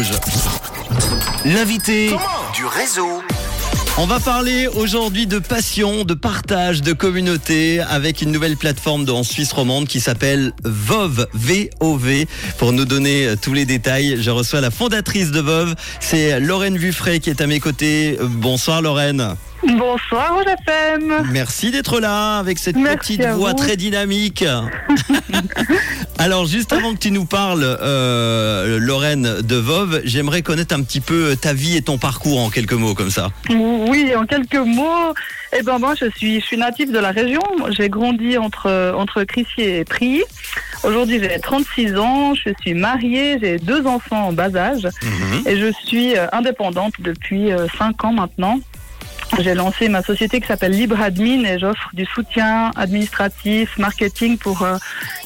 Rouge. L'invité du réseau. On va parler aujourd'hui de passion, de partage, de communauté avec une nouvelle plateforme en Suisse romande qui s'appelle VOV, V-O-V. Pour nous donner euh, tous les détails, je reçois la fondatrice de VOV, c'est Lorraine Vuffray qui est à mes côtés. Euh, Bonsoir Lorraine. Bonsoir Rouge FM. Merci d'être là avec cette Merci petite voix vous. très dynamique. Alors juste avant que tu nous parles, euh, Lorraine de VOV, j'aimerais connaître un petit peu ta vie et ton parcours en quelques mots comme ça. Oui, en quelques mots, eh ben moi je suis je suis native de la région. J'ai grandi entre entre Crissier et Prilly. Aujourd'hui j'ai 36 ans, je suis mariée, j'ai deux enfants en bas âge Mhm. et je suis euh, indépendante depuis 5 ans maintenant. J'ai lancé ma société qui s'appelle Libre Admin et j'offre du soutien administratif, marketing pour euh,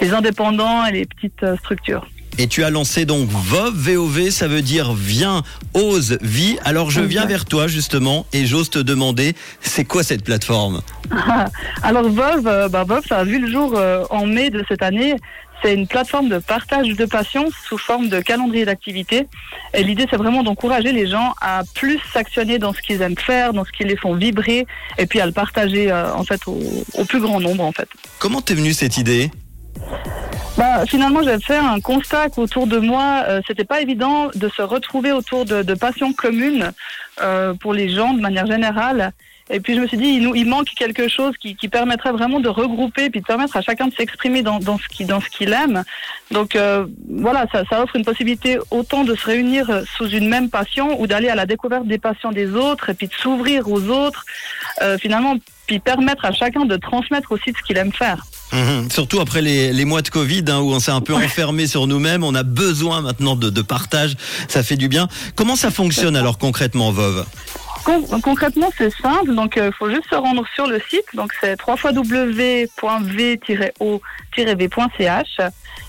les indépendants et les petites euh, structures. Et tu as lancé donc VOV, VOV, ça veut dire viens, ose, vie. Alors je viens vers toi justement et j'ose te demander, c'est quoi cette plateforme? Alors Vov, euh, bah, Vov, ça a vu le jour euh, en mai de cette année. C'est une plateforme de partage de passion sous forme de calendrier d'activités. Et l'idée, c'est vraiment d'encourager les gens à plus s'actionner dans ce qu'ils aiment faire, dans ce qui les font vibrer, et puis à le partager euh, en fait au, au plus grand nombre en fait. Comment t'es venue cette idée? Bah, finalement, j'ai fait un constat qu'autour de moi, euh, c'était pas évident de se retrouver autour de, de passions communes euh, pour les gens de manière générale. Et puis je me suis dit, il, nous, il manque quelque chose qui, qui permettrait vraiment de regrouper, puis de permettre à chacun de s'exprimer dans, dans ce qu'il aime. Donc euh, voilà, ça, ça offre une possibilité autant de se réunir euh, sous une même passion ou d'aller à la découverte des passions des autres, et puis de s'ouvrir aux autres. Euh, finalement, puis permettre à chacun de transmettre aussi de ce qu'il aime faire. Mhm. Surtout après les, les mois de Covid hein, où on s'est un peu enfermé sur nous-mêmes, on a besoin maintenant de, de partage, ça fait du bien. Comment ça fonctionne alors concrètement VOV Con- concrètement, c'est simple. Donc, il faut juste se rendre sur le site. Donc, c'est www.v-o-v.ch.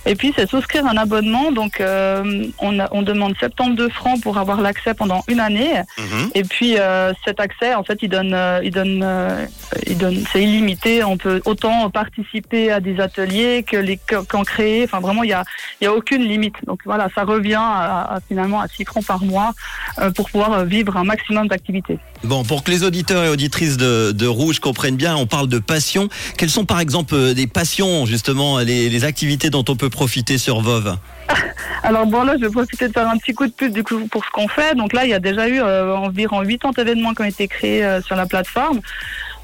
Et puis, c'est souscrire un abonnement. Donc, euh, on, a- on demande 72 francs pour avoir l'accès pendant une année. Mhm. Et puis, euh, cet accès, en fait, il donne, euh, il donne, euh, il donne, c'est illimité. On peut autant participer à des ateliers que les qu'en créer. Enfin, vraiment, il y a, il y a aucune limite. Donc, voilà, ça revient à, à, finalement à 6 francs par mois euh, pour pouvoir euh, vivre un maximum d'activités. Bon, pour que les auditeurs et auditrices de, de Rouge comprennent bien, on parle de passion. Quelles sont par exemple euh, des passions, justement, les, les activités dont on peut profiter sur VOV? Alors bon là, je vais profiter de faire un petit coup de pub du coup pour ce qu'on fait. Donc là, il y a déjà eu euh, environ 80 événements qui ont été créés euh, sur la plateforme.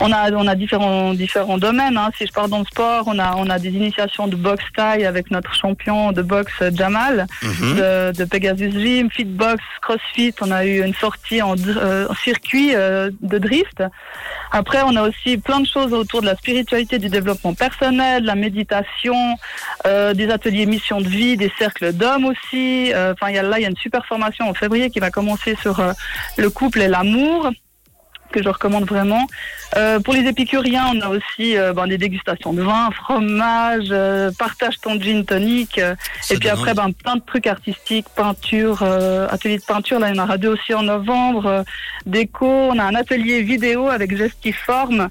On a on a différents différents domaines. Hein. Si je pars dans le sport, on a on a des initiations de boxe taille avec notre champion de boxe Jamal Mhm. de, de Pegasus Gym, Fitbox, CrossFit. On a eu une sortie en, euh, en circuit euh, de drift. Après, on a aussi plein de choses autour de la spiritualité, du développement personnel, de la méditation, euh, des ateliers mission de vie, des cercles d'hommes aussi. Euh, Enfin, il y a là, il y a une super formation en février qui va commencer sur euh, le couple et l'amour que je recommande vraiment. Euh, pour les épicuriens, on a aussi euh, ben, des dégustations de vin, fromage, euh, partage ton gin tonic. et puis après, ben, plein de trucs artistiques, peinture, atelier de peinture. Là, il y en aura deux aussi en novembre. déco, on a un atelier vidéo avec Gestiform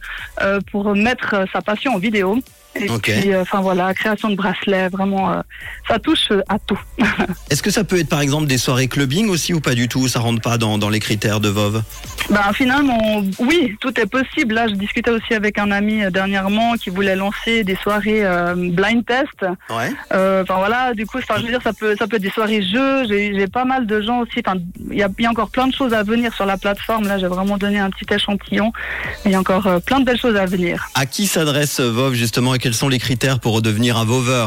pour mettre sa passion en vidéo. Et puis, euh, enfin voilà, création de bracelets, vraiment, euh, ça touche euh, à tout. Est-ce que ça peut être par exemple des soirées clubbing aussi ou pas du tout? Ça rentre pas dans, dans les critères de VOV? Ben finalement, oui, tout est possible. Là, je discutais aussi avec un ami euh, dernièrement qui voulait lancer des soirées blind test. Ouais. Enfin voilà, du coup, je veux dire, ça peut, ça peut être des soirées jeux. J'ai pas mal de gens aussi. Enfin, il y y a encore plein de choses à venir sur la plateforme. Là, j'ai vraiment donné un petit échantillon. Il y a encore plein de belles choses à venir. À qui s'adresse VOV justement quels sont les critères pour redevenir un VOVer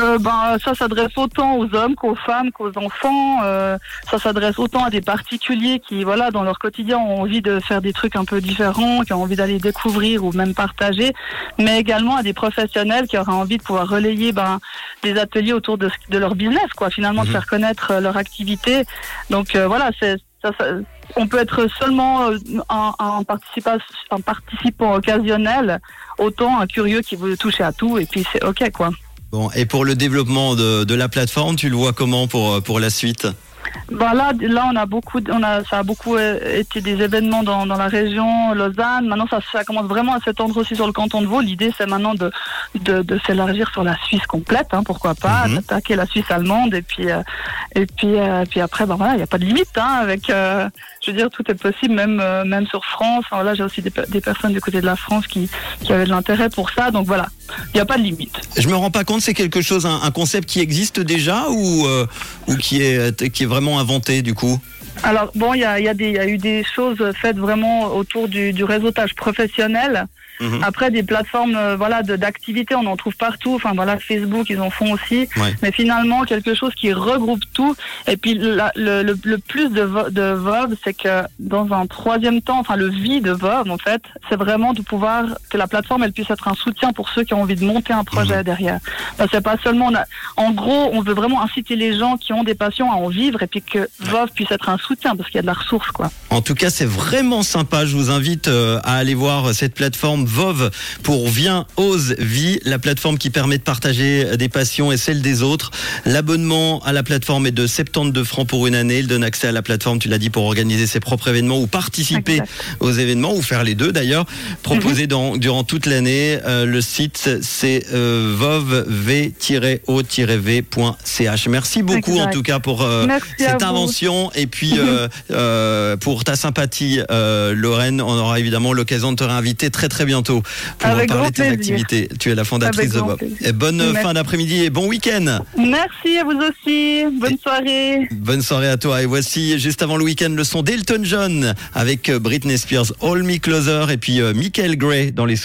Euh, ben, ça s'adresse autant aux hommes qu'aux femmes, qu'aux enfants. Euh, ça s'adresse autant à des particuliers qui, voilà, dans leur quotidien, ont envie de faire des trucs un peu différents, qui ont envie d'aller découvrir ou même partager, mais également à des professionnels qui auraient envie de pouvoir relayer ben, des ateliers autour de, leur business, quoi. Finalement, Mhm. de faire connaître euh, leur activité. Donc euh, voilà, c'est ça, ça- on peut être seulement euh, un, un, participa- un participant occasionnel, autant un curieux qui veut toucher à tout, et puis c'est ok, quoi. Bon, et pour le développement de, de la plateforme, tu le vois comment pour, pour la suite? Bah là, là, on a beaucoup, on a, ça a beaucoup euh, été des événements dans, dans la région Lausanne. Maintenant, ça, ça commence vraiment à s'étendre aussi sur le canton de Vaud. L'idée, c'est maintenant de, de, de s'élargir sur la Suisse complète, hein, pourquoi pas, Mhm. d'attaquer la Suisse allemande et puis euh, et puis euh, puis après, bah voilà, il n'y a pas de limite, hein, avec, euh, je veux dire, tout est possible, même euh, même sur France. Enfin, là, j'ai aussi des, pe- des personnes du côté de la France qui qui avaient de l'intérêt pour ça. Donc voilà, il n'y a pas de limite. Je me rends pas compte, c'est quelque chose, un, un concept qui existe déjà ou, euh, ou qui, est, qui est vraiment inventé du coup? Alors bon, il y a, y, a y a eu des choses faites vraiment autour du, du réseautage professionnel. Mhm. Après des plateformes, euh, voilà, d'activités, on en trouve partout. Enfin voilà, Facebook, ils en font aussi. Ouais. Mais finalement, quelque chose qui regroupe tout. Et puis la- le, le, le plus de, Vo- de c'est que dans un troisième temps, enfin le vie de Vov, en fait, c'est vraiment de pouvoir que la plateforme, elle puisse être un soutien pour ceux qui ont envie de monter un projet derrière. Parce que pas seulement, on a- en gros, on veut vraiment inciter les gens qui ont des passions à en vivre et puis que Vov puisse être un soutien parce qu'il y a de la ressource, quoi. En tout cas, c'est vraiment sympa. Je vous invite euh, à aller voir cette plateforme VOV pour Viens, Ose, Vie, la plateforme qui permet de partager des passions et celles des autres. L'abonnement à la plateforme est de 72 francs pour une année. Il donne accès à la plateforme, tu l'as dit, pour organiser ses propres événements ou participer aux événements ou faire les deux d'ailleurs, proposés dans, durant toute l'année. Euh, le site, c'est euh, vov-o-v.ch. Merci beaucoup Exact. en tout cas pour euh, cette invention et puis euh, euh, pour ta sympathie, Lorraine. On aura évidemment l'occasion de te réinviter très très bientôt pour Avec parler de tes activités. Tu es la fondatrice de Bob. Et bonne Merci. fin d'après-midi et bon week-end. Merci à vous aussi. Bonne soirée. Bonne soirée à toi. Et voici juste avant le week-end le son d'Elton John avec euh, Britney Spears, All Me Closer et puis euh, Michael Gray dans les sous.